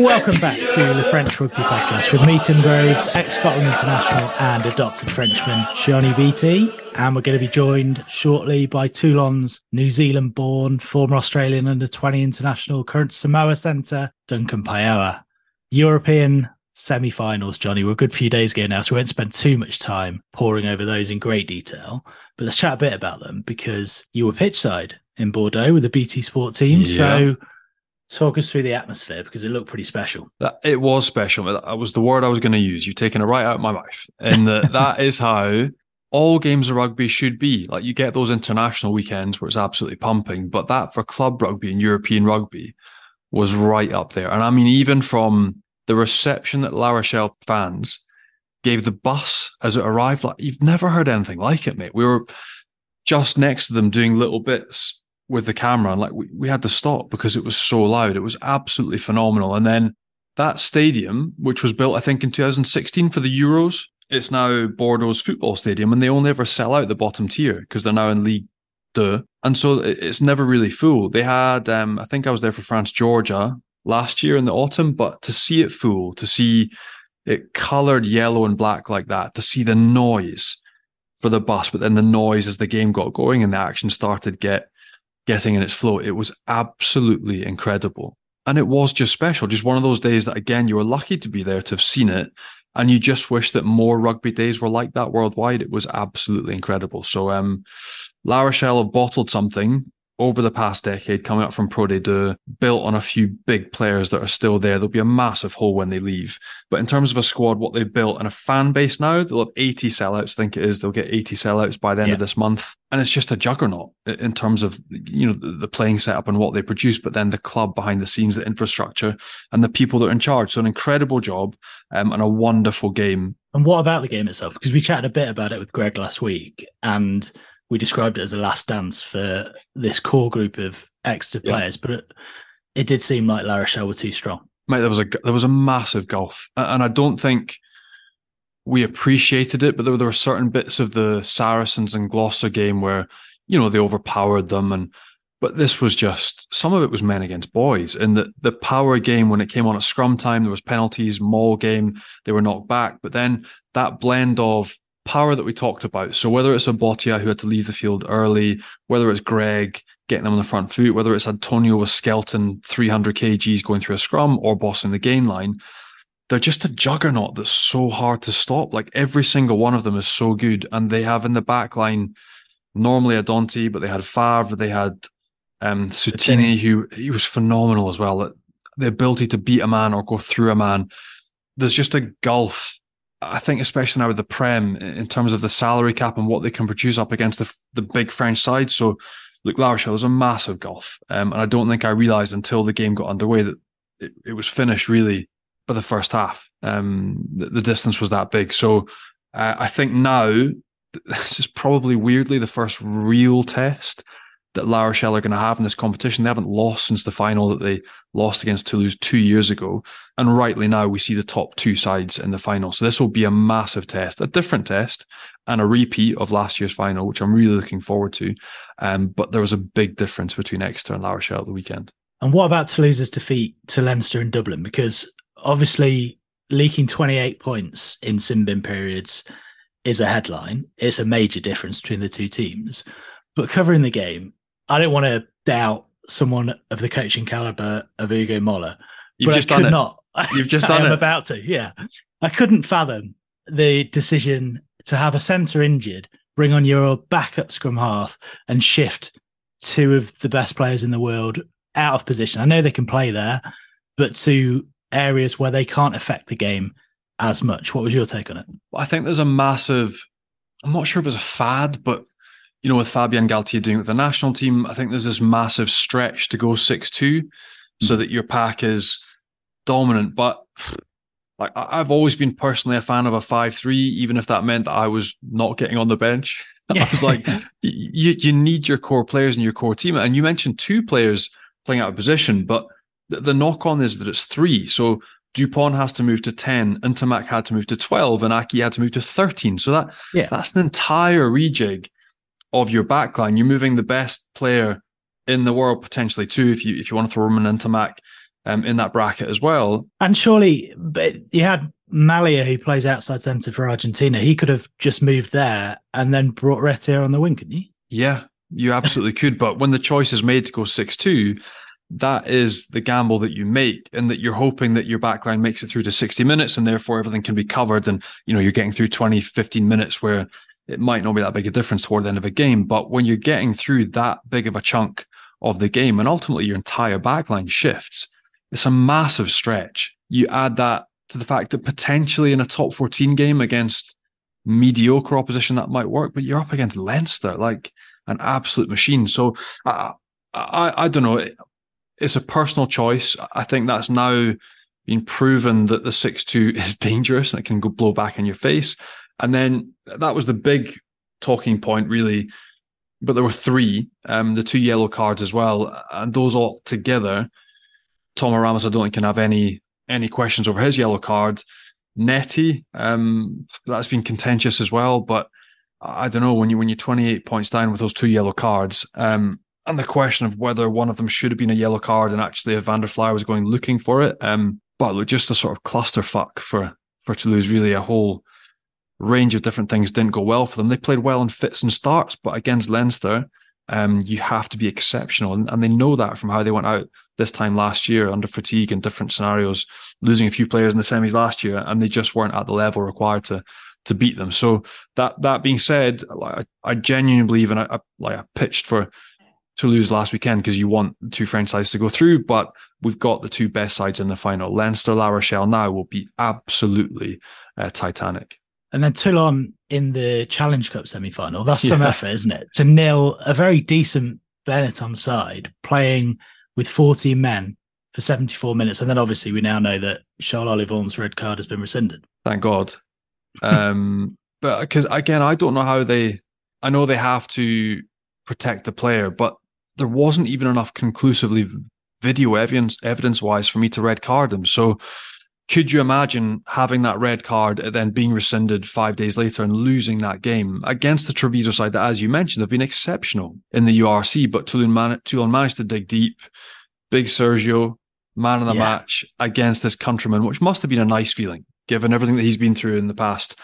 Welcome back to the French Rugby Podcast with me, Tim Groves, ex Scotland international and adopted Frenchman, Johnny BT. And we're going to be joined shortly by Toulon's New Zealand born, former Australian under 20 international, current Samoa centre, Duncan Paia'aua. European semi finals, Johnny, were a good few days ago now, so we won't spend too much time poring over those in great detail. But let's chat a bit about them because you were pitch side in Bordeaux with the BT Sport team. Yeah. So talk us through the atmosphere because it looked pretty special. That it was special. That was the word I was going to use. You've taken it right out of my mouth. And the, that is how all games of rugby should be. Like you get those international weekends where it's absolutely pumping, but that for club rugby and European rugby was right up there. And I mean, even from the reception that La Rochelle fans gave the bus as it arrived, like you've never heard anything like it, mate. We were just next to them doing little bits with the camera and like we, we had to stop because it was so loud. It was absolutely phenomenal. And then that stadium, which was built, I think, in 2016 for the Euros, it's now Bordeaux's football stadium and they only ever sell out the bottom tier because they're now in League Two. And so it's never really full. They had, um, I think I was there for France, Georgia last year in the autumn, but to see it full, to see it colored yellow and black like that, to see the noise for the bus, but then the noise as the game got going and the action started get getting in its flow. It was absolutely incredible. And it was just special, just one of those days that, again, you were lucky to be there to have seen it. And you just wish that more rugby days were like that worldwide. It was absolutely incredible. So, um, La Rochelle have bottled something over the past decade coming up from Pro D2, built on a few big players that are still there. There'll be a massive hole when they leave. But in terms of a squad, what they've built and a fan base now, they'll have 80 sellouts, I think it is. They'll get 80 sellouts by the end Yeah. of this month. And it's just a juggernaut in terms of, you know, the- the playing setup and what they produce, but then the club behind the scenes, the infrastructure and the people that are in charge. So an incredible job um, and a wonderful game. And what about the game itself? Because we chatted a bit about it with Greg last week, and we described it as a last dance for this core group of extra Yeah. players, but it, it did seem like La Rochelle were too strong. mate, there was a there was a massive gulf, and I don't think we appreciated it. But there, were- there were certain bits of the Saracens and Gloucester game where you know they overpowered them, and but this was just some of it was men against boys, and the the power game when it came on at scrum time, there was penalties, maul game, they were knocked back, but then that blend of power that we talked about. So whether it's a Botia who had to leave the field early, whether it's Greg getting them on the front foot, whether it's Atonio with Skelton 300 kgs going through a scrum or bossing the gain line, they're just a juggernaut that's so hard to stop. Like every single one of them is so good. And they have in the back line normally a Danty, but they had Favre, they had um Seuteni, who he was phenomenal as well. The ability to beat a man or go through a man. There's just a gulf I think especially now with the Prem in terms of the salary cap and what they can produce up against the the big French side. So, look, La Rochelle is a massive gulf, um, and I don't think I realised until the game got underway that it, it was finished really by the first half. Um, the, the distance was that big. So, uh, I think now this is probably weirdly the first real test that La Rochelle are going to have in this competition. They haven't lost since the final that they lost against Toulouse two years ago. And rightly now, we see the top two sides in the final. So this will be a massive test, a different test, and a repeat of last year's final, which I'm really looking forward to. Um, but there was a big difference between Exeter and La Rochelle at the weekend. And what about Toulouse's defeat to Leinster and Dublin? Because obviously, leaking 28 points in sin-bin periods is a headline. It's a major difference between the two teams. But covering the game, I don't want to doubt someone of the coaching caliber of Ugo Mola. You've but just I could done it. not. You've just done it. I'm about to, yeah. I couldn't fathom the decision to have a centre injured, bring on your backup scrum half, and shift two of the best players in the world out of position. I know they can play there, but to areas where they can't affect the game as much. What was your take on it? I think there's a massive, I'm not sure if was a fad, but you know, with Fabien Galthié doing it with the national team, I think there's this massive stretch to go 6 2 mm-hmm. so that your pack is dominant. But like I've always been personally a fan of a 5 3, even if that meant that I was not getting on the bench. I was like, you, you need your core players and your core team. And you mentioned two players playing out of position, but the, the knock on is that it's three. So Dupont has to move to 10, Ntamack had to move to 12, and Ahki had to move to 13. So that yeah. that's an entire rejig of your backline. You're moving the best player in the world potentially too, if you if you want to throw Romain Ntamack um, in that bracket as well. And surely you had Mallia who plays outside centre for Argentina. He could have just moved there and then brought Retier on the wing, couldn't you? Yeah, you absolutely could. But when the choice is made to go 6 2, that is the gamble that you make and that you're hoping that your backline makes it through to 60 minutes and therefore everything can be covered and you know you're getting through 20 15 minutes where it might not be that big a difference toward the end of a game but when you're getting through that big of a chunk of the game and ultimately your entire backline shifts it's a massive stretch you add that to the fact that potentially in a top 14 game against mediocre opposition that might work but you're up against Leinster like an absolute machine so I, I, I don't know it's a personal choice. I think that's now been proven that the six two is dangerous and it can go blow back in your face. And then that was the big talking point, really. But there were three, um, the two yellow cards as well, and those all together. Thomas Ramos, I don't think can have any any questions over his yellow card. Netty, um, that's been contentious as well, but I don't know when you when you're 28 points down with those two yellow cards. Um, and the question of whether one of them should have been a yellow card and actually if Van was going looking for it. Um, but look, just a sort of clusterfuck for for Toulouse. Really, a whole range of different things didn't go well for them. They played well in fits and starts, but against Leinster, um, you have to be exceptional, and, and, they know that from how they went out this time last year under fatigue and different scenarios, losing a few players in the semis last year, and they just weren't at the level required to to beat them. So that that being said, I, I genuinely believe, and I, I like I pitched for Toulouse last weekend because you want two French sides to go through, but we've got the two best sides in the final. Leinster, La Rochelle now will be absolutely uh, titanic. And then Toulon in the Challenge Cup semi final. That's some yeah. effort, isn't it? To nil a very decent Benetton side playing with 14 men for 74 minutes. And then obviously we now know that Charles Ollivon's red card has been rescinded. Thank God. Um, but because again, I don't know how they, I know they have to protect the player, but there wasn't even enough conclusively video evidence evidence wise for me to red card him. So could you imagine having that red card and then being rescinded five days later and losing that game against the Treviso side that, as you mentioned, have been exceptional in the URC, but Toulon, man- Toulon managed to dig deep. Big Sergio, man of the yeah. match against his countryman, which must have been a nice feeling given everything that he's been through in the past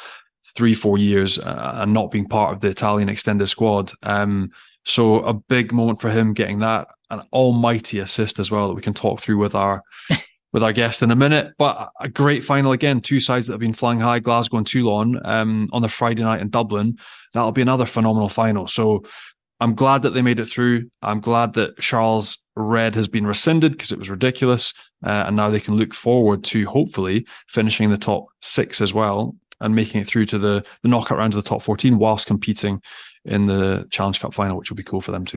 three, four years uh, and not being part of the Italian extended squad. Um, so a big moment for him getting that an almighty assist as well that we can talk through with our with our guest in a minute. But a great final again, two sides that have been flying high, Glasgow and Toulon um, on the Friday night in Dublin. That'll be another phenomenal final. So I'm glad that they made it through. I'm glad that Charles Red has been rescinded because it was ridiculous. Uh, and now they can look forward to hopefully finishing the top six as well and making it through to the, the knockout rounds of the top 14 whilst competing in the Challenge Cup final, which will be cool for them too.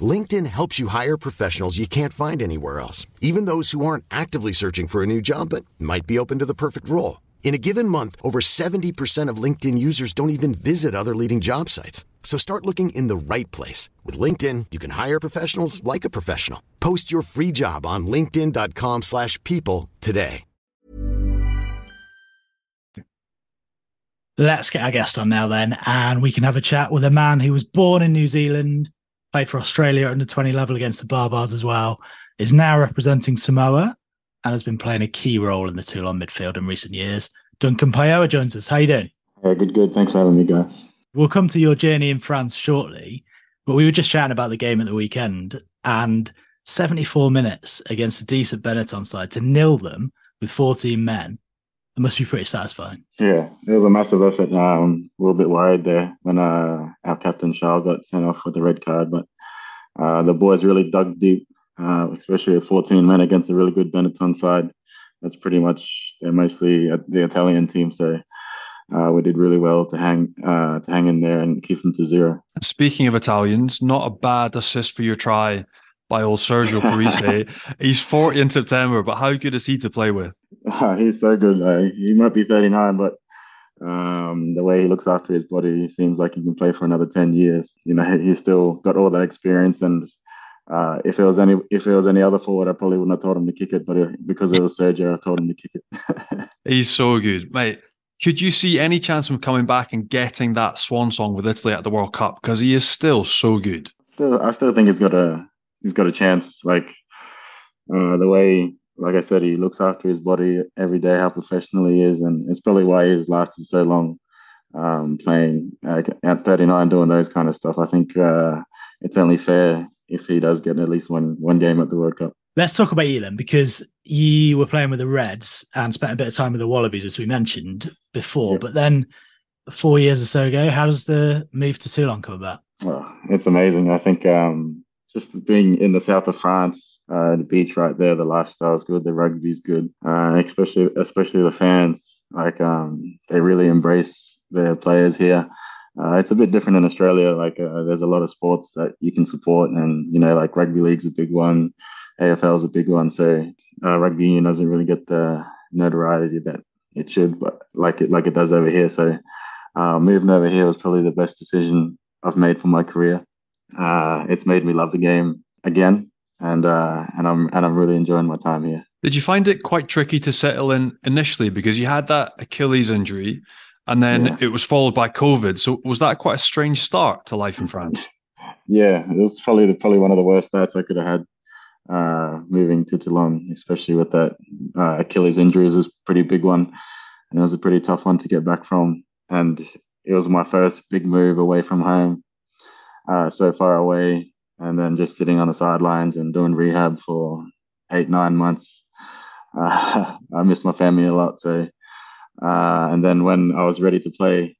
LinkedIn helps you hire professionals you can't find anywhere else, even those who aren't actively searching for a new job but might be open to the perfect role. In a given month, over 70% of LinkedIn users don't even visit other leading job sites. So start looking in the right place. With LinkedIn, you can hire professionals like a professional. Post your free job on linkedin.com slash people today. Let's get our guest on now then, and we can have a chat with a man who was born in New Zealand, played for Australia under 20 level against the Baa-Baas as well, is now representing Samoa, and has been playing a key role in the Toulon midfield in recent years. Duncan Paia'aua joins us. How you doing? Yeah, good, good. Thanks for having me, guys. We'll come to your journey in France shortly, but we were just chatting about the game at the weekend and 74 minutes against a decent Benetton side to nil them with 14 men. It must be pretty satisfying. Yeah, it was a massive effort. Um, a little bit worried there when uh, our captain Charles got sent off with the red card, but uh, the boys really dug deep, uh, especially with 14 men against a really good Benetton side. That's pretty much they're mostly the Italian team, so uh, we did really well to hang uh, to hang in there and keep them to zero. Speaking of Italians, not a bad assist for your try by old Sergio Parisse. he's 40 in September, but how good is he to play with? He's so good. Uh, he might be 39, but um, the way he looks after his body, he seems like he can play for another 10 years. You know, he's still got all that experience and uh, if it was any if it was any other forward, I probably wouldn't have told him to kick it. But uh, because it was Sergio, I told him to kick it. He's so good, mate. Could you see any chance of him coming back and getting that swan song with Italy at the World Cup? Because he is still so good. Still, I still think he's got a he's got a chance. Like uh, the way, like I said, he looks after his body every day. How professional he is, and it's probably why he's lasted so long um, playing uh, at 39, doing those kind of stuff. I think uh, it's only fair if he does get at least one one game at the World Cup. Let's talk about you then, because you were playing with the Reds and spent a bit of time with the Wallabies, as we mentioned before. Yeah. But then, four years or so ago, how does the move to Toulon come about? Well, it's amazing. I think um, just being in the south of France, uh, the beach right there, the lifestyle is good, the rugby's good, uh, especially especially the fans. Like um, they really embrace their players here. Uh, it's a bit different in Australia. Like uh, there's a lot of sports that you can support, and you know, like rugby league's a big one, AFL is a big one. So uh, rugby union doesn't really get the notoriety that it should, but like it like it does over here. So uh, moving over here was probably the best decision I've made for my career. It's made me love the game again, and uh, and I'm and I'm really enjoying my time here. Did you find it quite tricky to settle in initially because you had that Achilles injury? and then yeah. it was followed by COVID. So was that quite a strange start to life in France? Yeah, it was probably the, probably one of the worst starts I could have had uh, moving to Toulon, especially with that uh, Achilles injury is a pretty big one, and it was a pretty tough one to get back from. And it was my first big move away from home, uh, so far away, and then just sitting on the sidelines and doing rehab for eight nine months. Uh, I miss my family a lot, so uh, and then when I was ready to play,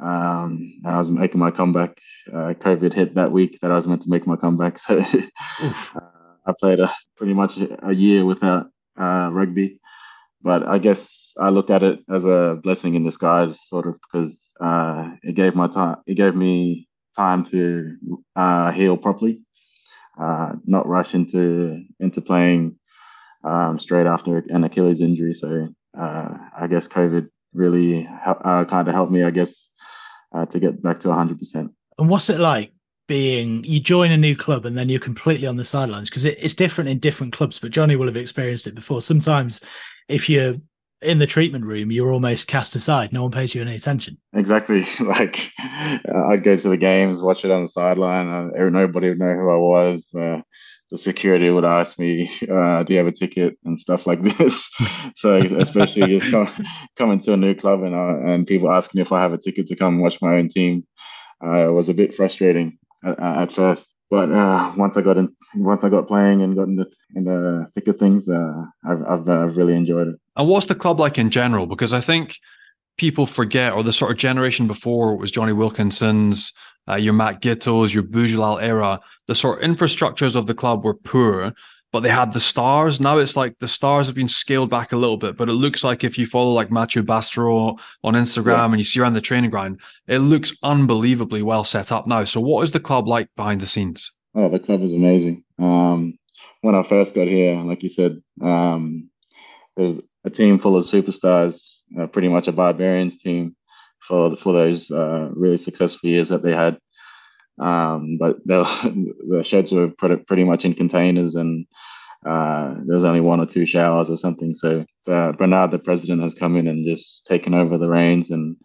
um, I was making my comeback. Uh, COVID hit that week that I was meant to make my comeback, so uh, I played a, pretty much a year without uh, rugby. But I guess I look at it as a blessing in disguise, sort of, because uh, it gave my time. It gave me time to uh, heal properly, not rush into into playing um, straight after an Achilles injury. So uh, I guess COVID really uh, kind of helped me, I guess, uh, to get back to 100%. And what's it like being you join a new club and then you're completely on the sidelines? Because it, it's different in different clubs, but Johnny will have experienced it before. Sometimes if you're in the treatment room, you're almost cast aside. No one pays you any attention. Exactly. Like uh, I'd go to the games, watch it on the sideline. Uh, nobody would know who I was. Uh, the security would ask me, uh, "Do you have a ticket?" and stuff like this. so especially just come, coming to a new club and uh, and people asking if I have a ticket to come watch my own team was a bit frustrating at, at first. But uh, once I got in, once I got playing and got in the in the thick of things, uh, I've I've, I've really enjoyed it. And what's the club like in general? Because I think people forget, or the sort of generation before was Jonny Wilkinson's, uh, your Matt Giteaus, your Boudjellal era, the sort of infrastructures of the club were poor, but they had the stars. Now it's like the stars have been scaled back a little bit, but it looks like if you follow like Mathieu Bastareaud on Instagram yeah. and you see around the training ground, it looks unbelievably well set up now. So what is the club like behind the scenes? Oh, the club is amazing. Um, when I first got here, like you said, um, there's a team full of superstars, uh, pretty much a barbarians team for for those uh, really successful years that they had. Um, but the the sheds were pretty, much in containers, and uh, there was only one or two showers or something. So uh, Bernard, the president, has come in and just taken over the reins and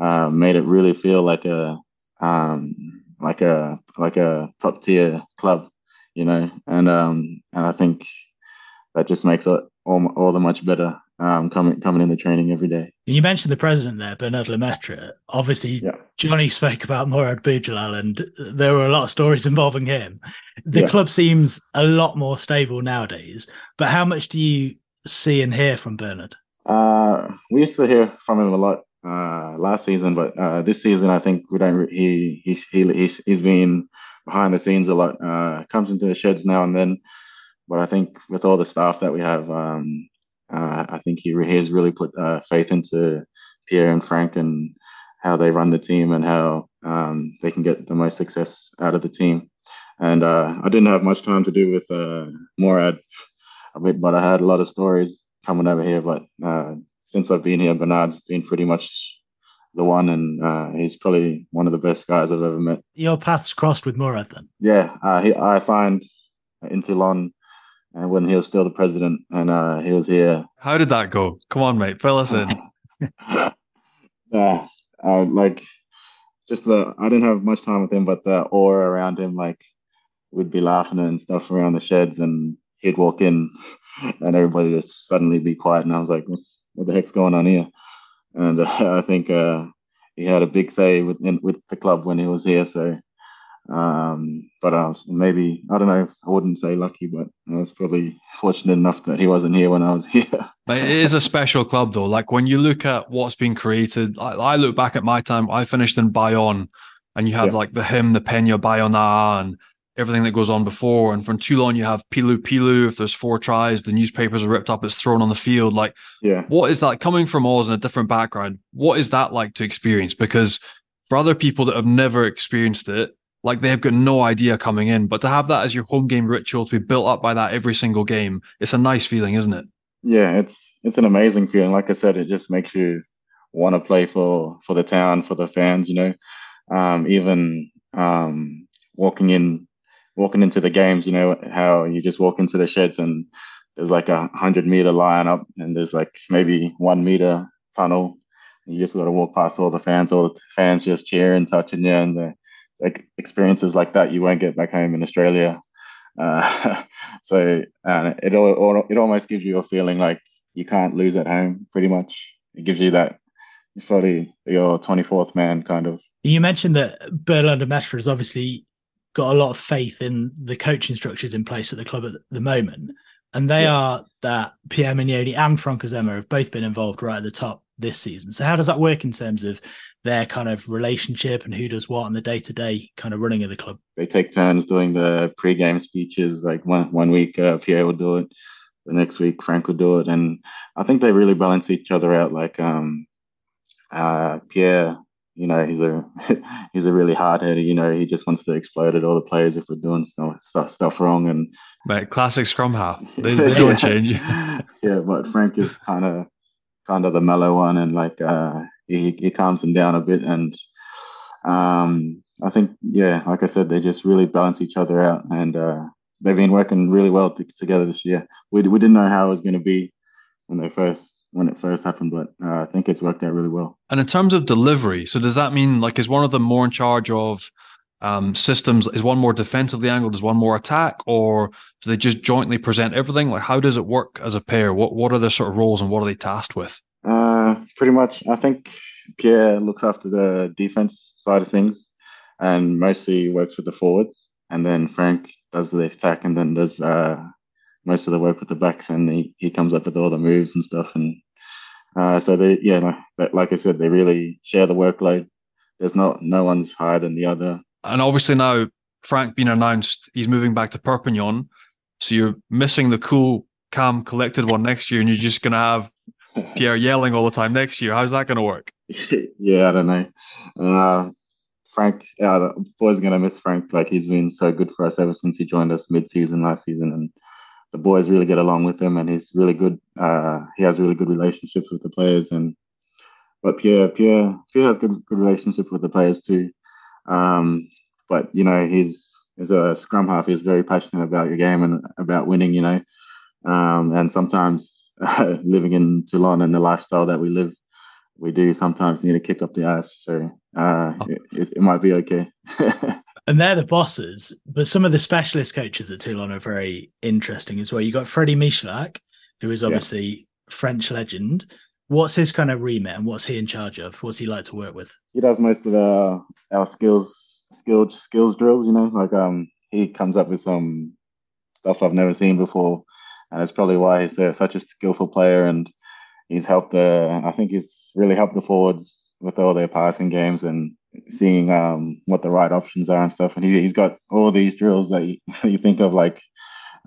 uh, made it really feel like a um, like a like a top tier club, you know. And um, and I think that just makes it all, all the much better um, coming coming into training every day. You mentioned the president there, Bernard Lemaitre. Obviously, yeah. Johnny spoke about Mourad Boudjellal, and there were a lot of stories involving him. The yeah. club seems a lot more stable nowadays. But how much do you see and hear from Bernard? Uh, we used to hear from him a lot uh, last season, but uh, this season I think we don't. He he's he, he's he's been behind the scenes a lot. Uh, comes into the sheds now and then, but I think with all the staff that we have, um, uh, I think he, he has really put uh, faith into Pierre and Franck and how they run the team and how um, they can get the most success out of the team. And uh, I didn't have much time to do with uh, Mourad, but I had a lot of stories coming over here. But uh, since I've been here, Bernard's been pretty much the one, and uh, he's probably one of the best guys I've ever met. Your paths crossed with Mourad then? Yeah, uh, he, I signed in Toulon and when he was still the president, and uh, he was here. How did that go? Come on, mate, fill us in. yeah, uh, like just the I didn't have much time with him, but the aura around him, like we'd be laughing and stuff around the sheds, and he'd walk in, and everybody would just suddenly be quiet, and I was like, "What's what the heck's going on here?" And uh, I think uh, he had a big say with in, with the club when he was here, so um, but uh, maybe I don't know. I wouldn't say lucky, but I was probably fortunate enough that he wasn't here when I was here. but it is a special club, though. Like when you look at what's been created, I, I look back at my time. I finished in Bayonne, and you have yeah. like the hymn, the Peña Baiona, and everything that goes on before. And from Toulon, you have Pilu Pilu. If there's four tries, the newspapers are ripped up, it's thrown on the field. Like, yeah, what is that coming from Oz in a different background? What is that like to experience? Because for other people that have never experienced it, like they've got no idea coming in. But to have that as your home game ritual to be built up by that every single game, it's a nice feeling, isn't it? Yeah, it's it's an amazing feeling. Like I said, it just makes you want to play for for the town, for the fans. You know, um, even um, walking in, walking into the games. You know how you just walk into the sheds and there's like a hundred meter line up, and there's like maybe one meter tunnel. You just got to walk past all the fans. All the fans just cheering, touching you, and the like experiences like that you won't get back home in Australia. Uh, so uh, it it almost gives you a feeling like you can't lose at home. Pretty much, it gives you that fully your twenty fourth man kind of. You mentioned that Bernard Lemaitre has obviously got a lot of faith in the coaching structures in place at the club at the moment, and they yeah. are that Pierre Mignoni and Franck Azema have both been involved right at the top this season. So how does that work in terms of their kind of relationship and who does what on the day to day kind of running of the club? They take turns doing the pre-game speeches. Like one one week, uh, Pierre will do it. The next week, Franck will do it, and I think they really balance each other out. Like um, uh, Pierre, you know, he's a he's a really hard headed. You know, he just wants to explode at all the players if we're doing stuff stuff, stuff wrong. And Mate, classic scrum half. They, they don't change. yeah, but Franck is kind of kind of the mellow one, and like uh, he he calms him down a bit. And um, I think, yeah, like I said, they just really balance each other out, and uh, they've been working really well t- together this year. We we didn't know how it was going to be when they first when it first happened, but uh, I think it's worked out really well. And in terms of delivery, so does that mean like is one of them more in charge of um, systems? Is one more defensively angled? Is one more attack, or do they just jointly present everything? Like how does it work as a pair? What what are their sort of roles and what are they tasked with? Uh, pretty much. I think Pierre looks after the defense side of things and mostly works with the forwards. And then Franck does the attack and then does uh, most of the work with the backs. And he, he comes up with all the moves and stuff. And Uh, so they, yeah, like, like I said, they really share the workload. There's not no one's higher than the other. And obviously now Franck being announced, he's moving back to Perpignan. So you're missing the cool, calm, collected one next year, and you're just gonna have Pierre yelling all the time next year. How's that gonna work? yeah, I don't know. Uh, Franck, yeah, the boys are gonna miss Franck. Like he's been so good for us ever since he joined us mid-season last season, and the boys really get along with him, and he's really good. Uh, he has really good relationships with the players, and but Pierre, Pierre, Pierre has good good relationships with the players too. Um, but you know, he's as a scrum half, he's very passionate about your game and about winning. You know, um, and sometimes uh, living in Toulon and the lifestyle that we live, we do sometimes need to kick up the ass. So uh, oh. it, it might be okay. and they're the bosses. But some of the specialist coaches at Toulon are very interesting as well. You got Freddie Michalak, who is obviously yeah. French legend. What's his kind of remit and what's he in charge of? What's he like to work with? He does most of the our skills skills skills drills, you know, like um he comes up with some stuff I've never seen before. And it's probably why he's uh, such a skillful player and he's helped the I think he's really helped the forwards with all their passing games and seeing um, what the right options are and stuff. And he, he's got all these drills that you, you think of like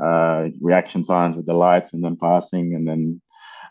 uh, reaction times with the lights and then passing and then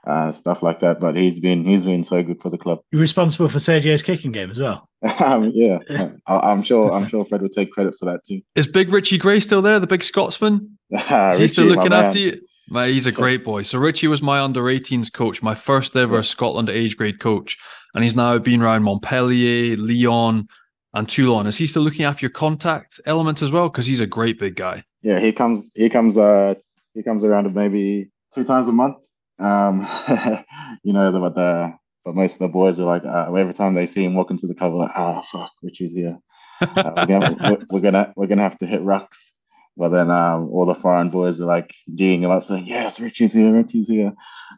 uh, stuff like that. But he's been he's been so good for the club. You're responsible for Sergio's kicking game as well. um, yeah, I, am sure I'm sure Fred would take credit for that too. Is Big Richie Gray still there? The big Scotsman? Is he still looking after you? My, he's a great boy. So Richie was my under 18s coach, my first ever yeah. Scotland age grade coach, and he's now been around Montpellier, Lyon, and Toulon. Is he still looking after your contact elements as well? Because he's a great big guy. Yeah, he comes. He comes. Uh, he comes around maybe two times a month. Um, you know, the, but the but most of the boys are like uh, every time they see him walk into the cover, like, oh fuck, Richie's here. Uh, we're, gonna, we're, gonna we're gonna have to hit rucks. But then um, all the foreign boys are like geeing him up, saying, "Yes, Richie's here, Richie's here."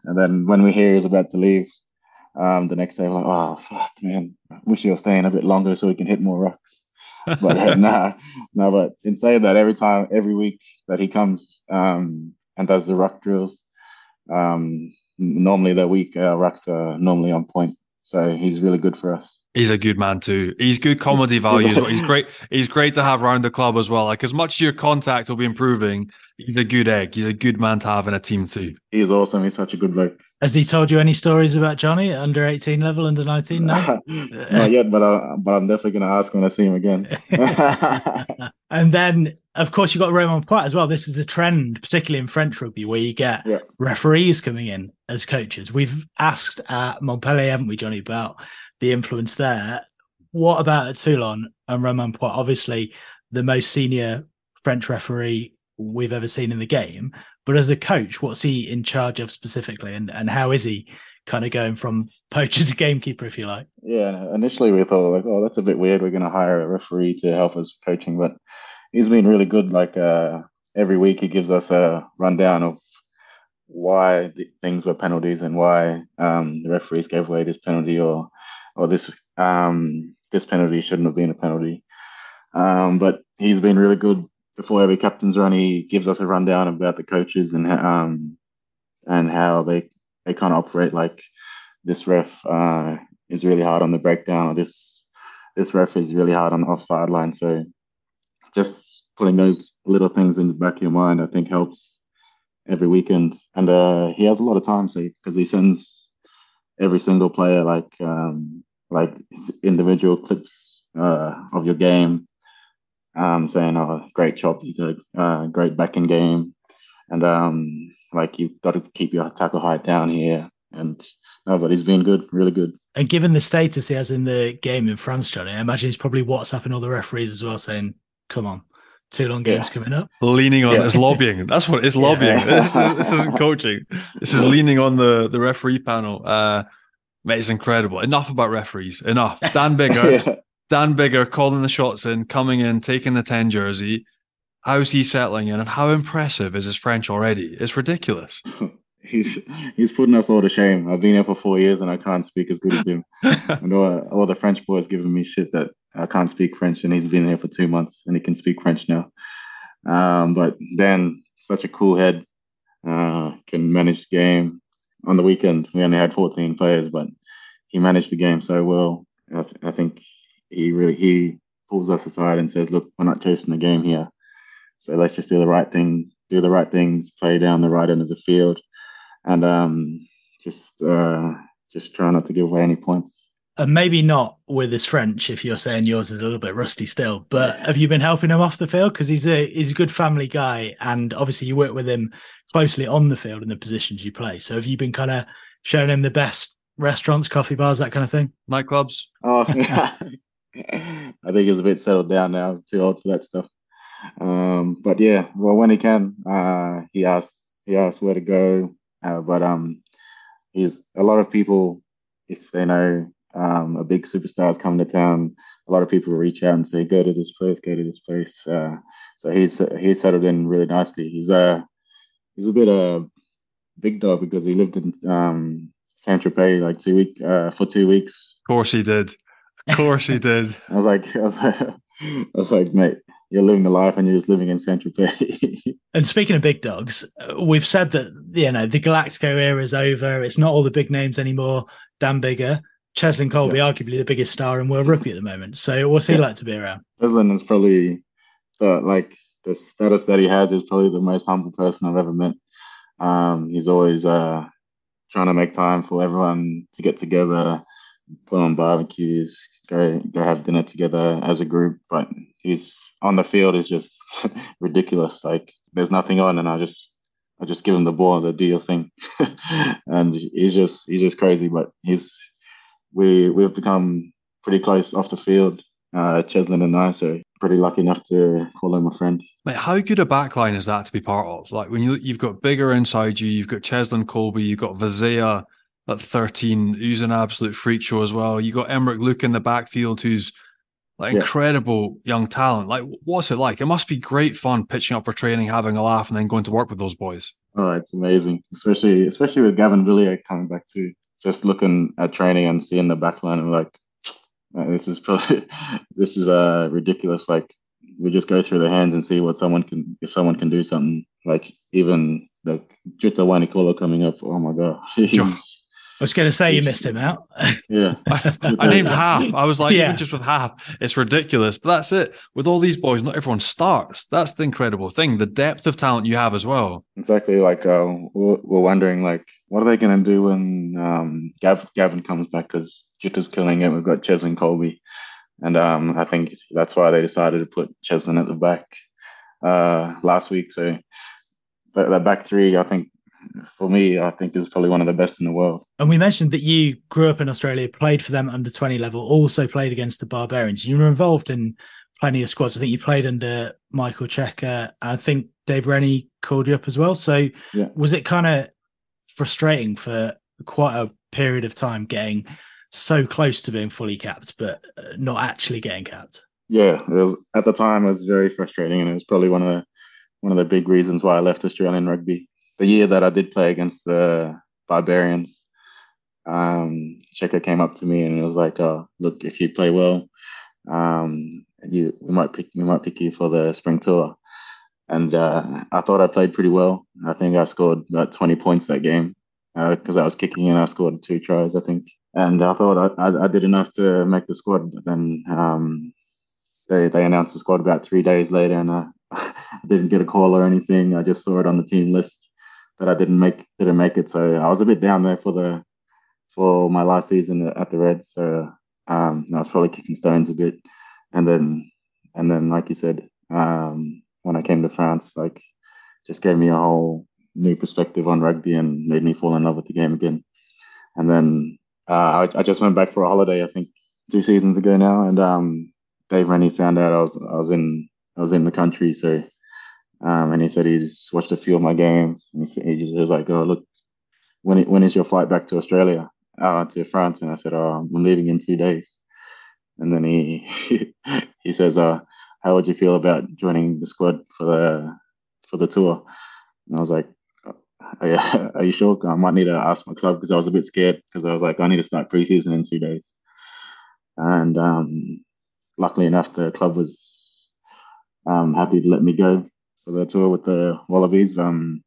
And then when we hear he's about to leave, um, the next day, we're like, "Oh fuck, man, I wish he was staying a bit longer so we can hit more rocks. but uh, nah, no. But in saying that, every time, every week that he comes um, and does the rock drills, um, normally that week uh, rucks are normally on point. So he's really good for us. He's a good man too. He's good comedy value well. He's great. He's great to have around the club as well. Like as much as your contact will be improving, he's a good egg. He's a good man to have in a team too. He's awesome. He's such a good bloke. Has he told you any stories about Johnny at under 18 level, under 19? No? Not yet, but, I, but I'm definitely going to ask when I see him again. and then, of course, you've got Romain Poite as well. This is a trend, particularly in French rugby, where you get yeah. referees coming in as coaches. We've asked at Montpellier, haven't we, Johnny, about the influence there. What about at Toulon and Romain Poite? Obviously, the most senior French referee we've ever seen in the game. But as a coach, what's he in charge of specifically, and and how is he kind of going from poacher to gamekeeper, if you like? Yeah, initially we thought like, oh, that's a bit weird. We're going to hire a referee to help us coaching, but he's been really good. Like uh, every week, he gives us a rundown of why things were penalties and why um, the referees gave away this penalty or or this um, this penalty shouldn't have been a penalty. Um, but he's been really good before every captain's run, he gives us a rundown about the coaches and um and how they they kind of operate. Like this ref uh, is really hard on the breakdown, or this this ref is really hard on the offside line. So just putting those little things in the back of your mind, I think helps every weekend. And uh, he has a lot of time, so because he sends every single player like um, like individual clips uh, of your game um, saying, "Oh, great job! You did a uh, great backing game, and um, like you've got to keep your tackle height down here." And no, but he's been good, really good. And given the status he has in the game in France, Johnny, I imagine he's probably WhatsApping all the referees as well, saying, "Come on, Toulon games yeah. coming up." Leaning on, yeah. it's lobbying. That's what it's lobbying. Yeah. this, is, this isn't coaching. This is leaning on the the referee panel. Uh, mate, it's incredible. Enough about referees. Enough. Dan Biggar Dan Biggar calling the shots in, coming in, taking the 10 jersey. How's he settling in and how impressive is his French already? It's ridiculous. he's he's putting us all to shame. I've been here for four years and I can't speak as good as him. and all, all the French boys giving me shit that I can't speak French and he's been here for two months and he can speak French now. Um, but Dan, such a cool head, uh, can manage the game. on the weekend we only had 14 players, but he managed the game so well. I, th- I think he really he pulls us aside and says, "Look, we're not chasing the game here, so let's just do the right things, do the right things, play down the right end of the field, and um, just uh, just try not to give away any points." And maybe not with his French, if you're saying yours is a little bit rusty still. But have you been helping him off the field because he's a he's a good family guy, and obviously you work with him closely on the field in the positions you play. So have you been kind of showing him the best restaurants, coffee bars, that kind of thing? Nightclubs. Oh, I think he's a bit settled down now. Too old for that stuff. Um, but yeah, well, when he can, uh, he asks he asks where to go. Uh, but um, he's a lot of people if they know um, a big superstar is coming to town. A lot of people reach out and say, "Go to this place, go to this place." Uh, so he's he's settled in really nicely. He's a uh, he's a bit a uh, big dog because he lived in um, Saint Tropez like two week uh, for two weeks. Of course he did. Of course he did. I was like, I was like, I was like, mate, you're living the life and you're just living in Central Tropez. and speaking of big dogs, we've said that you know the Galactico era is over. It's not all the big names anymore. Dan Biggar, Cheslin Kolbe, yeah. arguably the biggest star in world rugby at the moment. So what's he yeah. like to be around? Cheslin is probably the like the status that he has is probably the most humble person I've ever met. Um, he's always uh, trying to make time for everyone to get together, put on barbecues, go go have dinner together as a group. But he's on the field is just ridiculous. Like there's nothing on, and I just I just give him the ball and say, "Do your thing," and he's just he's just crazy. But he's we we've become pretty close off the field, uh, Cheslin and I. So pretty lucky enough to call him a friend. Mate, how good a backline is that to be part of? Like when you you've got Biggar inside you, you've got Cheslin Kolbe, you've got Vizea at 13, who's an absolute freak show as well. You got Aymeric Luc in the backfield, who's like yeah. incredible young talent. Like, what's it like? It must be great fun pitching up for training, having a laugh, and then going to work with those boys. Oh, it's amazing, especially especially with Gabin Villière coming back too. Just looking at training and seeing the backline, and like, this is probably this is uh ridiculous. Like, we just go through the hands and see what someone can if someone can do something. Like even the Jiuta Wainiqolo coming up. Oh my god, he's I was going to say you missed him out. yeah. I, named half. I was like, yeah. even just with half, it's ridiculous. But that's it. With all these boys, not everyone starts. That's the incredible thing. The depth of talent you have as well. Exactly. Like, uh, we're, we're wondering, like, what are they going to do when um, Gav, Gavin comes back? Because Jiuta's killing it. We've got Cheslin Kolbe. And um, I think that's why they decided to put Cheslin at the back uh, last week. So that, that back three, I think for me, I think is probably one of the best in the world. And we mentioned that you grew up in Australia, played for them under 20 level, also played against the Barbarians. You were involved in plenty of squads. I think you played under Michael Cheika. I think Dave Rennie called you up as well. So yeah. was it kind of frustrating for quite a period of time getting so close to being fully capped, but uh, not actually getting capped? Yeah, it was, at the time it was very frustrating, and it was probably one of the one of the big reasons why I left Australian rugby the year that I did play against the Barbarians, um, Cheika came up to me and it was like, oh, "Look, if you play well, um, you we might pick we might pick you for the spring tour." And uh, I thought I played pretty well. I think I scored about 20 points that game because uh, I was kicking and I scored two tries, I think. And I thought I, I, I did enough to make the squad. But then um, they they announced the squad about three days later, and I, I didn't get a call or anything. I just saw it on the team list that I didn't make didn't make it. So I was a bit down there for the for my last season at the Reds. So um, I was probably kicking stones a bit, and then and then like you said, um, when I came to France, like just gave me a whole new perspective on rugby and made me fall in love with the game again. And then uh, I, I, just went back for a holiday, I think two seasons ago now, and um, Dave Rennie found out I was I was in I was in the country, so um, and he said he's watched a few of my games. And he, he just was like, "Oh, look, when when is your flight back to Australia, uh, to France?" And I said, "Oh, I'm leaving in two days." And then he he says, "Uh, how would you feel about joining the squad for the for the tour?" And I was like, "Are you, are you sure? I might need to ask my club because I was a bit scared because I was like, I need to start preseason in two days." And um, luckily enough, the club was um, happy to let me go for the tour with the Wallabies. Um,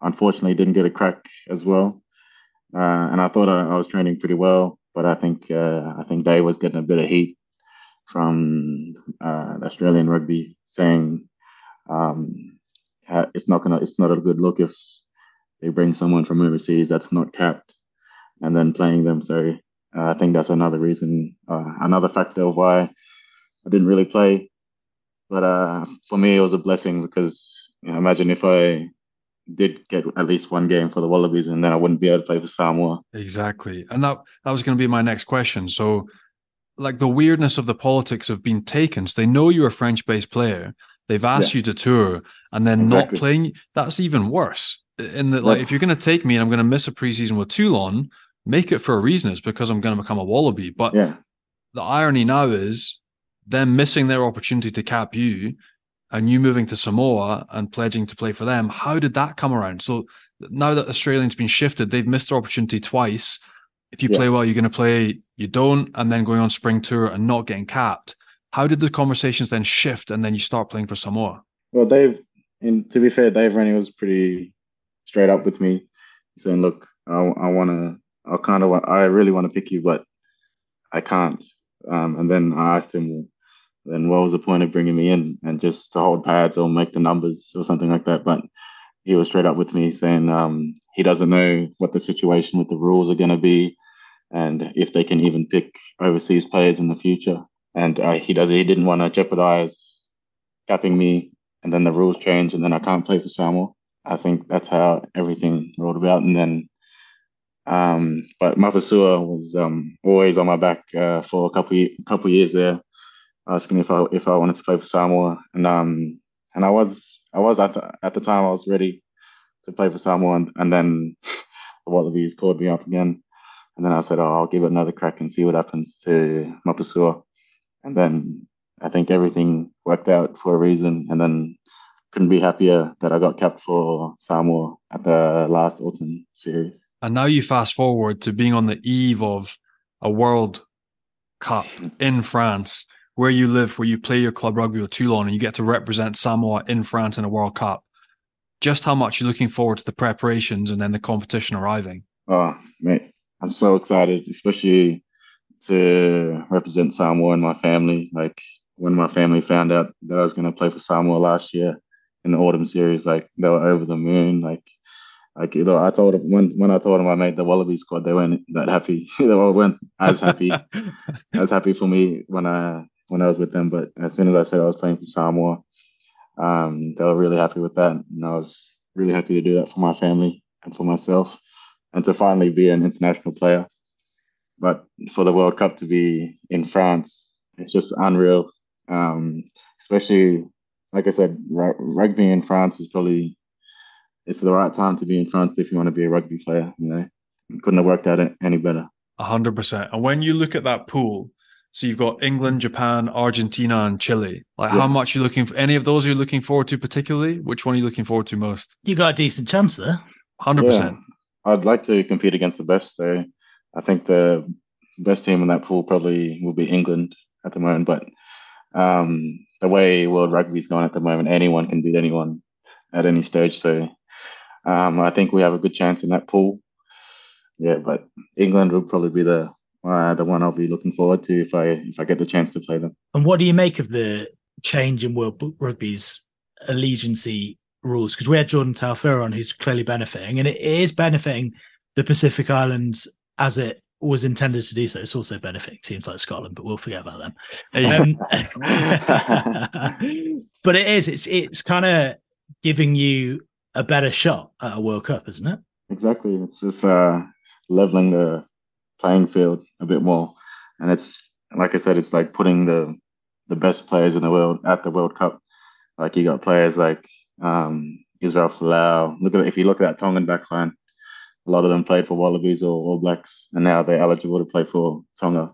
unfortunately, didn't get a crack as well. uh, and I thought I, I, was training pretty well. But I think uh, I think Dave was getting a bit of heat from uh, Australian rugby, saying um, it's not gonna it's not a good look if they bring someone from overseas that's not capped and then playing them. So uh, I think that's another reason, uh, another factor of why I didn't really play. But uh, for me, it was a blessing because you know, imagine if I did get at least one game for the Wallabies, and then I wouldn't be able to play for Samoa. Exactly, and that that was going to be my next question. So, like the weirdness of the politics of being taken. So they know you're a French-based player. They've asked yeah. you to tour, and then exactly. not playing. That's even worse. In that, like, if you're going to take me and I'm going to miss a preseason with Toulon, make it for a reason. It's because I'm going to become a Wallaby. But yeah. the irony now is them missing their opportunity to cap you and you moving to Samoa and pledging to play for them. How did that come around? So now that Australians been shifted, they've missed their opportunity twice. If you yeah. play well, you're going to play. You don't, and then going on spring tour and not getting capped. How did the conversations then shift, and then you start playing for Samoa? Well, Dave, and to be fair, Dave Rennie was pretty straight up with me, saying, "Look, I, I want to, I kind of want, I really want to pick you, but I can't." Um, and then I asked him, then what was the point of bringing me in and just to hold pads or make the numbers or something like that? But he was straight up with me saying um, he doesn't know what the situation with the rules are going to be and if they can even pick overseas players in the future. And uh, he does he didn't want to jeopardize capping me and then the rules change and then I can't play for Samoa. I think that's how everything rolled about. And then, um, but Mapusua was um, always on my back uh, for a couple couple years there asking if I if I wanted to play for Samoa, and um and I was I was at the at the time I was ready to play for Samoa, and, and then the Wallabies called me up again, and then I said, oh, I'll give it another crack and see what happens to Mapusua, and then I think everything worked out for a reason, and then couldn't be happier that I got capped for Samoa at the last autumn series. And now you fast forward to being on the eve of a World Cup in France where you live, where you play your club rugby with Toulon, and you get to represent Samoa in France in a World Cup. Just how much you're looking forward to the preparations and then the competition arriving. Oh, mate, I'm so excited, especially to represent Samoa and my family. Like when my family found out that I was going to play for Samoa last year in the autumn series, like they were over the moon. Like, like you know, I told them when when I told them I made the Wallaby squad, they weren't that happy. they weren't as happy as happy for me when I when I was with them. But as soon as I said I was playing for Samoa, um, they were really happy with that. And I was really happy to do that for my family and for myself and to finally be an international player. But for the World Cup to be in France, it's just unreal. Um, especially, like I said, r- rugby in France is probably it's the right time to be in France if you want to be a rugby player. You know, couldn't have worked out any better. Hundred percent. And when you look at that pool, so you've got England, Japan, Argentina, and Chile. Like, yeah. how much are you looking for? Any of those you're you looking forward to particularly? Which one are you looking forward to most? You got a decent chance there. Hundred yeah. percent. I'd like to compete against the best. So I think the best team in that pool probably will be England at the moment. But um, the way world rugby is going at the moment, anyone can beat anyone at any stage. So um, I think we have a good chance in that pool. Yeah, but England will probably be the uh, the one I'll be looking forward to if I if I get the chance to play them. And what do you make of the change in World Rugby's allegiancy rules? Because we had Jordan Taufua on, who's clearly benefiting, and it is benefiting the Pacific Islands as it was intended to do so. It's also benefiting teams like Scotland, but we'll forget about them. Um, but it is. It's it's kind of giving you a better shot at a World Cup, isn't it? Exactly. It's just uh, leveling the playing field a bit more. And it's like I said, it's like putting the the best players in the world at the World Cup. Like you got players like um, Israel Folau. Look at if you look at that Tongan backline, a lot of them played for Wallabies or All Blacks, and now they're eligible to play for Tonga.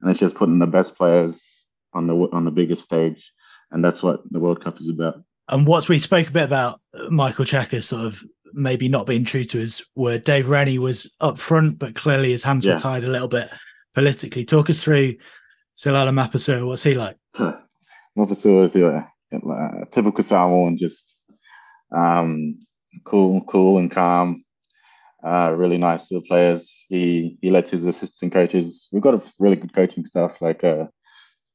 And it's just putting the best players on the on the biggest stage, and that's what the World Cup is about. And what we spoke a bit about Michael Cheika sort of maybe not being true to his word. Dave Rennie was up front, but clearly his hands yeah. were tied a little bit politically. Talk us through Seilala Mapusua. What's he like? Mapasua is a, a typical Samoan, just um, cool, cool and calm. uh, really nice to the players. He he lets his assistant coaches. We've got a really good coaching staff, like uh,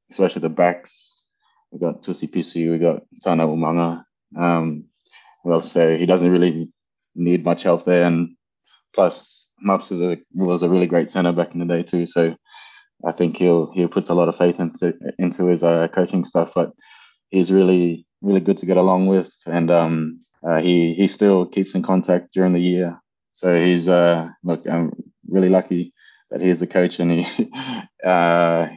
especially the backs. We've got Tusi Pisi, we've got Tana Umaga. Um, will say he doesn't really need much help there, and plus Maps a, was a really great center back in the day too. So I think he'll he puts a lot of faith into into his uh, coaching stuff, but he's really really good to get along with, and um, uh, he he still keeps in contact during the year. So he's uh, look, I'm really lucky that he's the coach, and he uh,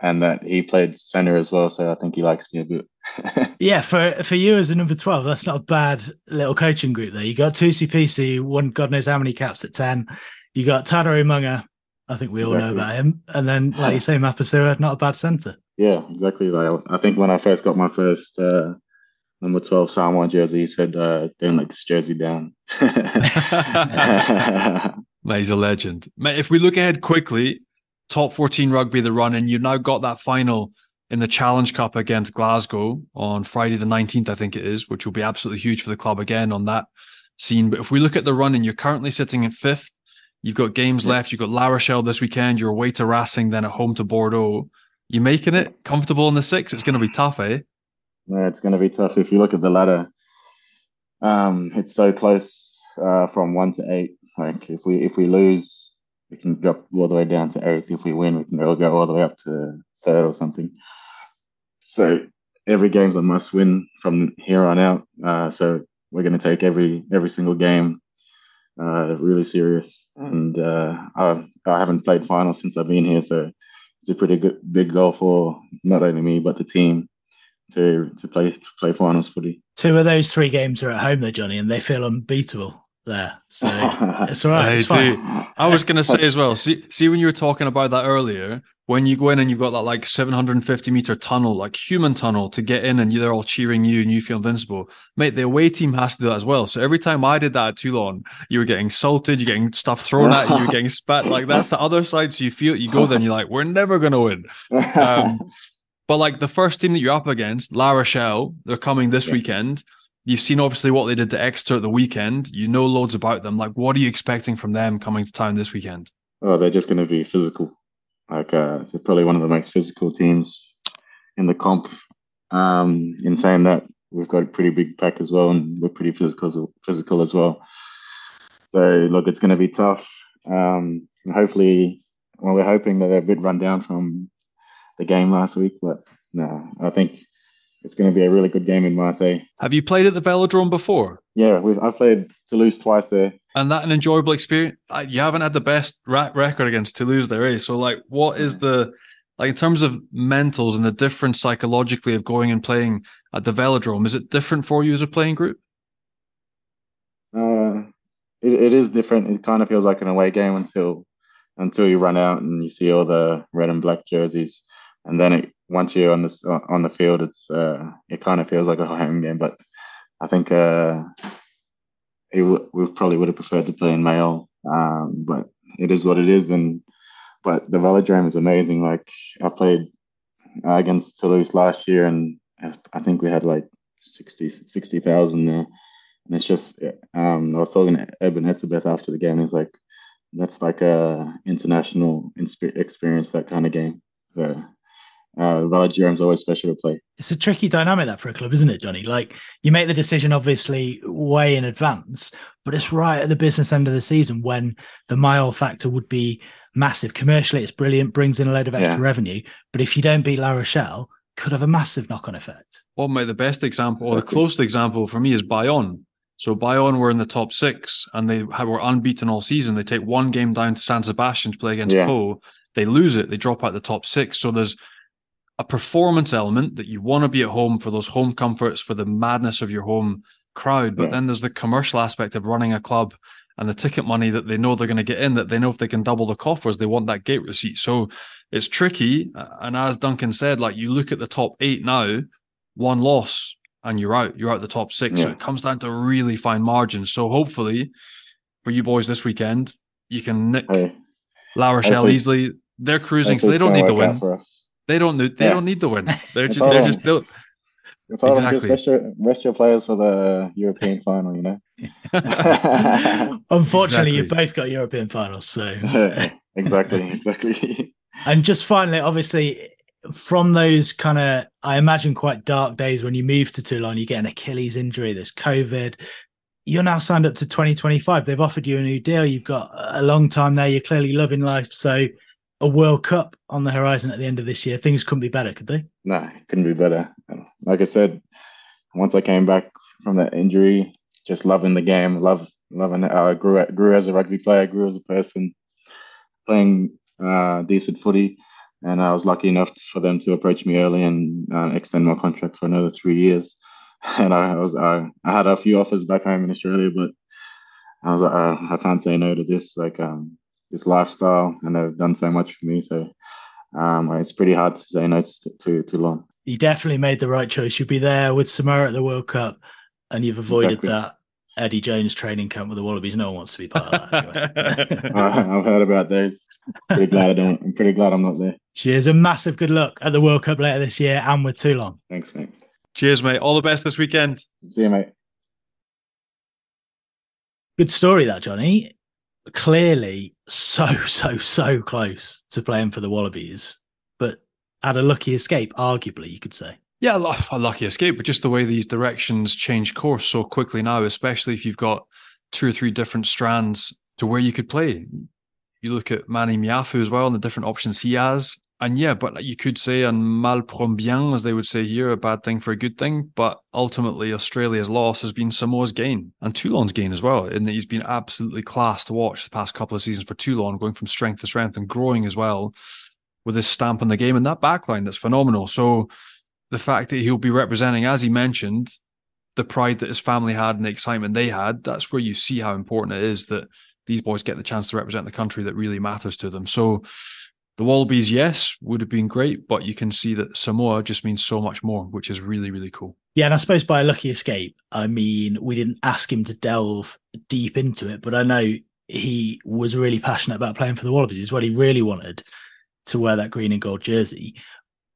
and that he played center as well. So I think he likes me a bit. yeah, for for you as a number twelve, that's not a bad little coaching group there. You got Tusi Pisi, won God knows how many caps at ten. You got Tana Umaga, I think we all exactly. know about him. And then, like you say, Mapusua, not a bad centre. Yeah, exactly. Like I think when I first got my first uh, number twelve Samoa jersey, he said, uh, "Don't let this jersey down." Mate, he's a legend. Mate, if we look ahead quickly, top 14 rugby the run and you've now got that final in the Challenge Cup against Glasgow on Friday the 19th, I think it is, which will be absolutely huge for the club again on that scene. But if we look at the run and you're currently sitting in fifth, you've got games yeah. left, you've got La Rochelle this weekend, you're away to Racing, then at home to Bordeaux. You're making it comfortable in the six? It's going to be tough, eh? Yeah, it's going to be tough. If you look at the ladder, um, it's so close uh, from one to eight. Like if we if we lose we can drop all the way down to eighth. If we win, we can go, all the way up to third or something. So every game's a must win from here on out. Uh, so we're going to take every every single game uh, really serious. And uh, I, I haven't played finals since I've been here, so it's a pretty good big goal for not only me but the team to to play to play finals footy. Two of those three games are at home, though, Johnny, and they feel unbeatable there. So it's all right. It's fine. I was going to say as well. See, see, when you were talking about that earlier, when you go in and you've got that like 750 meter tunnel, like human tunnel to get in, and they're all cheering you and you feel invincible, mate. The away team has to do that as well. So every time I did that at Toulon, you were getting salted, you're getting stuff thrown at you, you're getting spat. Like that's the other side. So you feel you go there and you're like, we're never going to win. Um, but like the first team that you're up against, La Rochelle, they're coming this yeah. weekend You've seen obviously what they did to Exeter at the weekend. You know loads about them. Like, what are you expecting from them coming to town this weekend? Oh, they're just going to be physical. Like, uh, they're probably one of the most physical teams in the comp. Um, in saying that, we've got a pretty big pack as well, and we're pretty physical, physical as well. So, look, it's going to be tough. Um, hopefully, well, we're hoping that they're a bit run down from the game last week, but no, I think it's going to be a really good game in Marseille. Have you played at the Velodrome before? Yeah, we've I've played Toulouse twice there. And that an enjoyable experience. You haven't had the best record against Toulouse there, eh? So, like, what is the like in terms of mentals and the difference psychologically of going and playing at the Velodrome? Is it different for you as a playing group? Uh, it, it is different. It kind of feels like an away game until until you run out and you see all the red and black jerseys, and then it once you're on this on the field, it's uh, it kind of feels like a home game. But I think uh, he w- we probably would have preferred to play in Mayol, um, but it is what it is. And but the Velodrome is amazing. Like I played uh, against Toulouse last year, and I think we had like 60,000 60, there. And it's just, um, I was talking to Eben Etzebeth after the game. He's like, that's like a international experience, that kind of game. So uh, Velodrome's always special to play. It's a tricky dynamic that for a club, isn't it, Johnny? Like you make the decision obviously way in advance, but it's right at the business end of the season when the mile factor would be massive. Commercially, it's brilliant, brings in a load of extra yeah. revenue. But if you don't beat La Rochelle, could have a massive knock-on effect. Well, mate, the best example exactly. or the closest example for me is Bayonne. So Bayonne were in the top six and they were unbeaten all season. They take one game down to San Sebastian to play against yeah. Pau. They lose it. They drop out the top six. So there's a performance element that you want to be at home for those home comforts, for the madness of your home crowd. But yeah. then there's the commercial aspect of running a club and the ticket money that they know they're going to get in, that they know if they can double the coffers, they want that gate receipt. So it's tricky. And as Duncan said, like you look at the top eight now, one loss and you're out. You're out the top six. Yeah. So it comes down to really fine margins. So hopefully for you boys this weekend, you can nick hey. La Rochelle easily. They're cruising, so they don't need the win. For us. They don't need. They yeah. don't need the win. They're just. They're just. exactly. just rest your, rest your players for the European final, you know. Unfortunately, exactly. you both got European finals, so exactly, exactly. and just finally, obviously, from those kind of, I imagine, quite dark days when you move to Toulon, you get an Achilles injury, there's COVID. You're now signed up to 2025. They've offered you a new deal. You've got a long time there. You're clearly loving life. So, a World Cup on the horizon at the end of this year. Things couldn't be better, could they? No, couldn't be better. Like I said, once I came back from that injury, just loving the game, love loving it. I grew grew as a rugby player, grew as a person, playing uh, decent footy and I was lucky enough for them to approach me early and uh, extend my contract for another three years. And I, was I, I had a few offers back home in Australia, but I was like, uh, I can't say no to this like um, this lifestyle, and they've done so much for me. So um, it's pretty hard to say no to to, Toulon. You definitely made the right choice. You'll be there with Samara at the World Cup, and you've avoided exactly. that Eddie Jones training camp with the Wallabies. No one wants to be part of that. Anyway. I've heard about those. Pretty glad I don't. I'm pretty glad I'm not there. Cheers and massive good luck at the World Cup later this year and with Toulon. Thanks, mate. Cheers, mate. All the best this weekend. See you, mate. Good story, that Johnny. Clearly, so so so close to playing for the Wallabies, but had a lucky escape. Arguably, you could say. Yeah, a lucky escape, but just the way these directions change course so quickly now, especially if you've got two or three different strands to where you could play. You look at Manny Meafou as well and the different options he has. And yeah, but you could say un mal pour bien, as they would say here, a bad thing for a good thing. But ultimately, Australia's loss has been Samoa's gain and Toulon's gain as well, in that he's been absolutely class to watch the past couple of seasons for Toulon, going from strength to strength and growing as well with his stamp on the game and that backline that's phenomenal. So the fact that he'll be representing, as he mentioned, the pride that his family had and the excitement they had, that's where you see how important it is that these boys get the chance to represent the country that really matters to them. So the Wallabies, yes, would have been great, but you can see that Samoa just means so much more, which is really, really cool. Yeah, and I suppose by a lucky escape, I mean we didn't ask him to delve deep into it, but I know he was really passionate about playing for the Wallabies. It's what he really wanted to wear that green and gold jersey.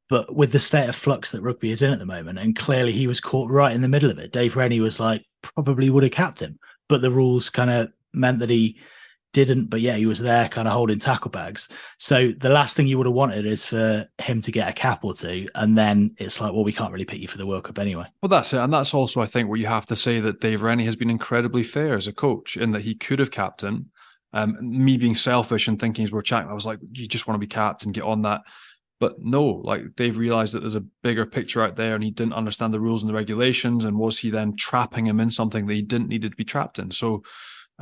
But with the state of flux that rugby is in at the moment, and clearly he was caught right in the middle of it. Dave Rennie was like, probably would have capped him, but the rules kind of meant that he didn't. But yeah, he was there kind of holding tackle bags. So the last thing you would have wanted is for him to get a cap or two. And then it's like, well, we can't really pick you for the World Cup anyway. Well, that's it. And that's also, I think, where you have to say that Dave Rennie has been incredibly fair as a coach in that he could have captain. Um, me being selfish and thinking as we're chatting, I was like, you just want to be capped and get on that. But no, like they've realized that there's a bigger picture out there and he didn't understand the rules and the regulations. And was he then trapping him in something that he didn't need to be trapped in? So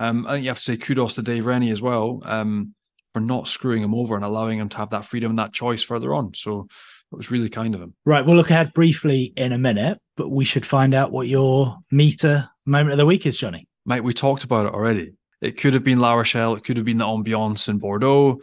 um, I think you have to say kudos to Dave Rennie as well um, for not screwing him over and allowing him to have that freedom and that choice further on. So it was really kind of him. Right. We'll look ahead briefly in a minute, but we should find out what your Meater moment of the week is, Johnny. Mate, we talked about it already. It could have been La Rochelle. It could have been the ambiance in Bordeaux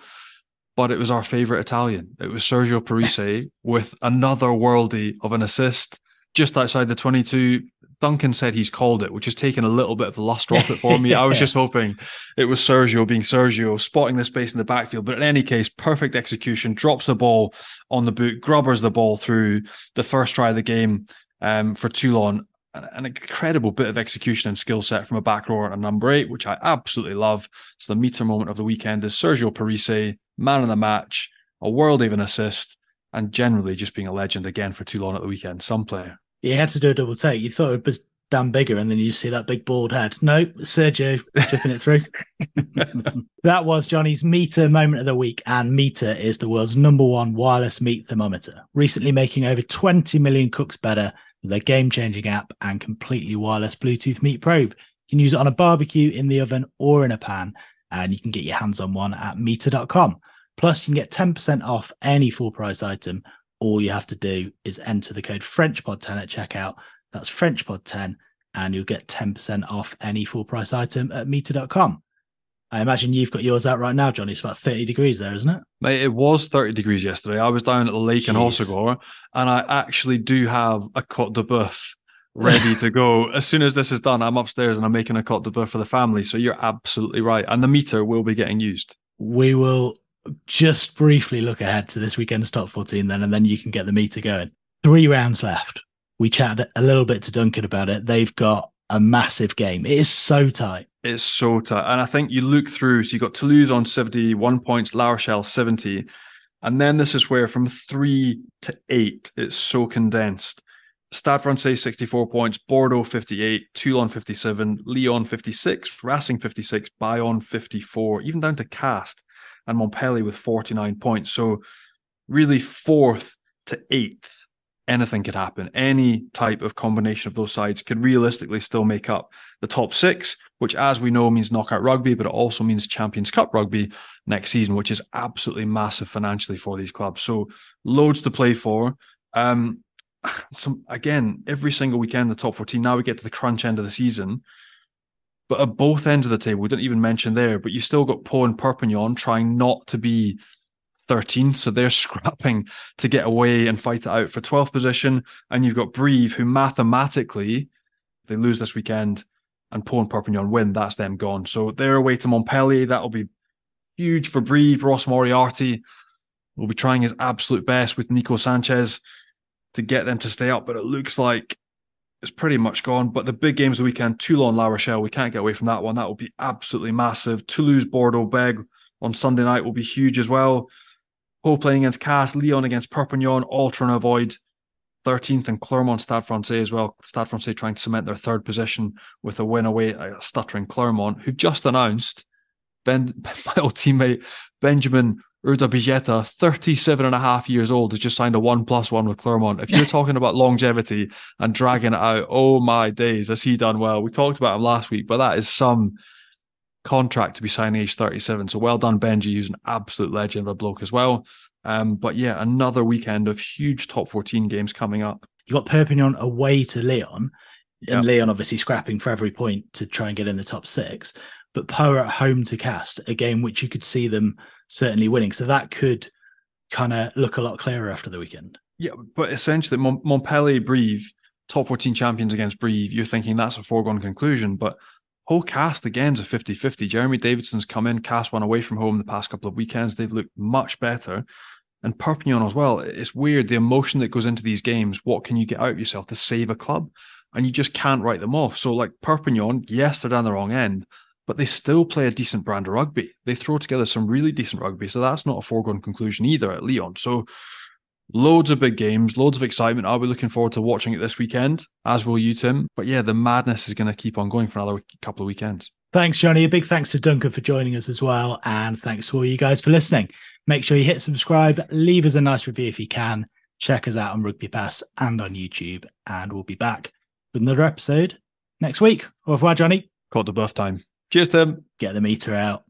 but it was our favorite Italian. It was Sergio Parisse with another worldie of an assist just outside the 22. Duncan said he's called it, which has taken a little bit of the luster off it for me. I was just hoping it was Sergio being Sergio, spotting the space in the backfield. But in any case, perfect execution, drops the ball on the boot, grubbers the ball through the first try of the game um, for Toulon. An incredible bit of execution and skill set from a back rower and number eight, which I absolutely love. So the Meater moment of the weekend is Sergio Parisse man of the match, a world even assist, and generally just being a legend again for Toulon at the weekend. Some player. You had to do a double take. You thought it was Dan Biggar, and then you see that big bald head. No, Sergio chipping it through. that was Johnny's Meater moment of the week, and Meater is the world's number one wireless meat thermometer, recently making over 20 million cooks better with their game-changing app and completely wireless Bluetooth meat probe. You can use it on a barbecue, in the oven, or in a pan, and you can get your hands on one at Meater.com. Plus, you can get 10% off any full price item. All you have to do is enter the code FrenchPod10 at checkout. That's FrenchPod10, and you'll get 10% off any full price item at Meater.com. I imagine you've got yours out right now, Johnny. It's about 30 degrees there, isn't it? Mate, it was 30 degrees yesterday. I was down at the lake Jeez. in Hossegor, and I actually do have a Cote de Boeuf ready to go. As soon as this is done, I'm upstairs and I'm making a Cote de Boeuf for the family. So you're absolutely right. And the Meater will be getting used. We will just briefly look ahead to this weekend's top 14 then, and then you can get the Meater going. Three rounds left. we chatted a little bit to Duncan about it. They've got a massive game. It is so tight. It's so tight. And I think you look through, so you've got Toulouse on 71 points, La Rochelle 70. And then this is where from three to eight, it's so condensed. Stade Francais 64 points, Bordeaux 58, Toulon 57, Lyon 56, Racing 56, Bayonne 54, even down to Castres and Montpellier with 49 points. So really fourth to eighth, anything could happen. Any type of combination of those sides could realistically still make up the top six, which as we know means knockout rugby, but it also means Champions Cup rugby next season, which is absolutely massive financially for these clubs. So loads to play for. Um, some again every single weekend the top 14 now we get to the crunch end of the season. But at both ends of the table we didn't even mention there but you still got Pau and Perpignan trying not to be 13th so they're scrapping to get away and fight it out for 12th position. And you've got Brive who mathematically they lose this weekend and Pau and Perpignan win that's them gone. So they're away to Montpellier. That'll be huge for Brive. Ross Moriarty will be trying his absolute best with Nico Sanchez to get them to stay up, but it looks like it's pretty much gone. But the big games of the weekend, Toulon, La Rochelle, we can't get away from that one. That will be absolutely massive. Toulouse, Bordeaux, Bègles on Sunday night will be huge as well. Pau playing against Castres, Lyon against Perpignan, all trying to avoid 13th and Clermont Stade Francais as well. Stade Francais trying to cement their third position with a win away at stuttering Clermont, who just announced ben, my old teammate Benjamin Urdapilleta, 37 and a half years old, has just signed a one plus one with Clermont. If you're talking about longevity and dragging it out, oh my days, has he done well? We talked about him last week, but that is some contract to be signing age 37. So well done, Benji. He's an absolute legend of a bloke as well. Um, but yeah, another weekend of huge top 14 games coming up. You got Perpignan away to Lyon, and Lyon obviously scrapping for every point to try and get in the top six. But Pau at home to Castres, a game which you could see them certainly winning. So that could kind of look a lot clearer after the weekend. Yeah, but essentially, Mont- Montpellier, Brive, top 14 champions against Brive, you're thinking that's a foregone conclusion. But whole Castres again's a 50 50. Jeremy Davidson's come in, Castres one away from home the past couple of weekends. They've looked much better. And Perpignan as well. It's weird the emotion that goes into these games. What can you get out of yourself to save a club? And you just can't write them off. So, like Perpignan, yes, they're down the wrong end, but they still play a decent brand of rugby. They throw together some really decent rugby. So that's not a foregone conclusion either at Lyon. So loads of big games, loads of excitement. I'll be looking forward to watching it this weekend, as will you, Tim. But yeah, the madness is going to keep on going for another couple of weekends. Thanks, Johnny. A big thanks to Duncan for joining us as well. And thanks to all you guys for listening. Make sure you hit subscribe, leave us a nice review if you can. Check us out on Rugby Pass and on YouTube. And we'll be back with another episode next week. Au revoir, Johnny. Cote de Boeuf time. Cheers, Tim. Get the Meater out.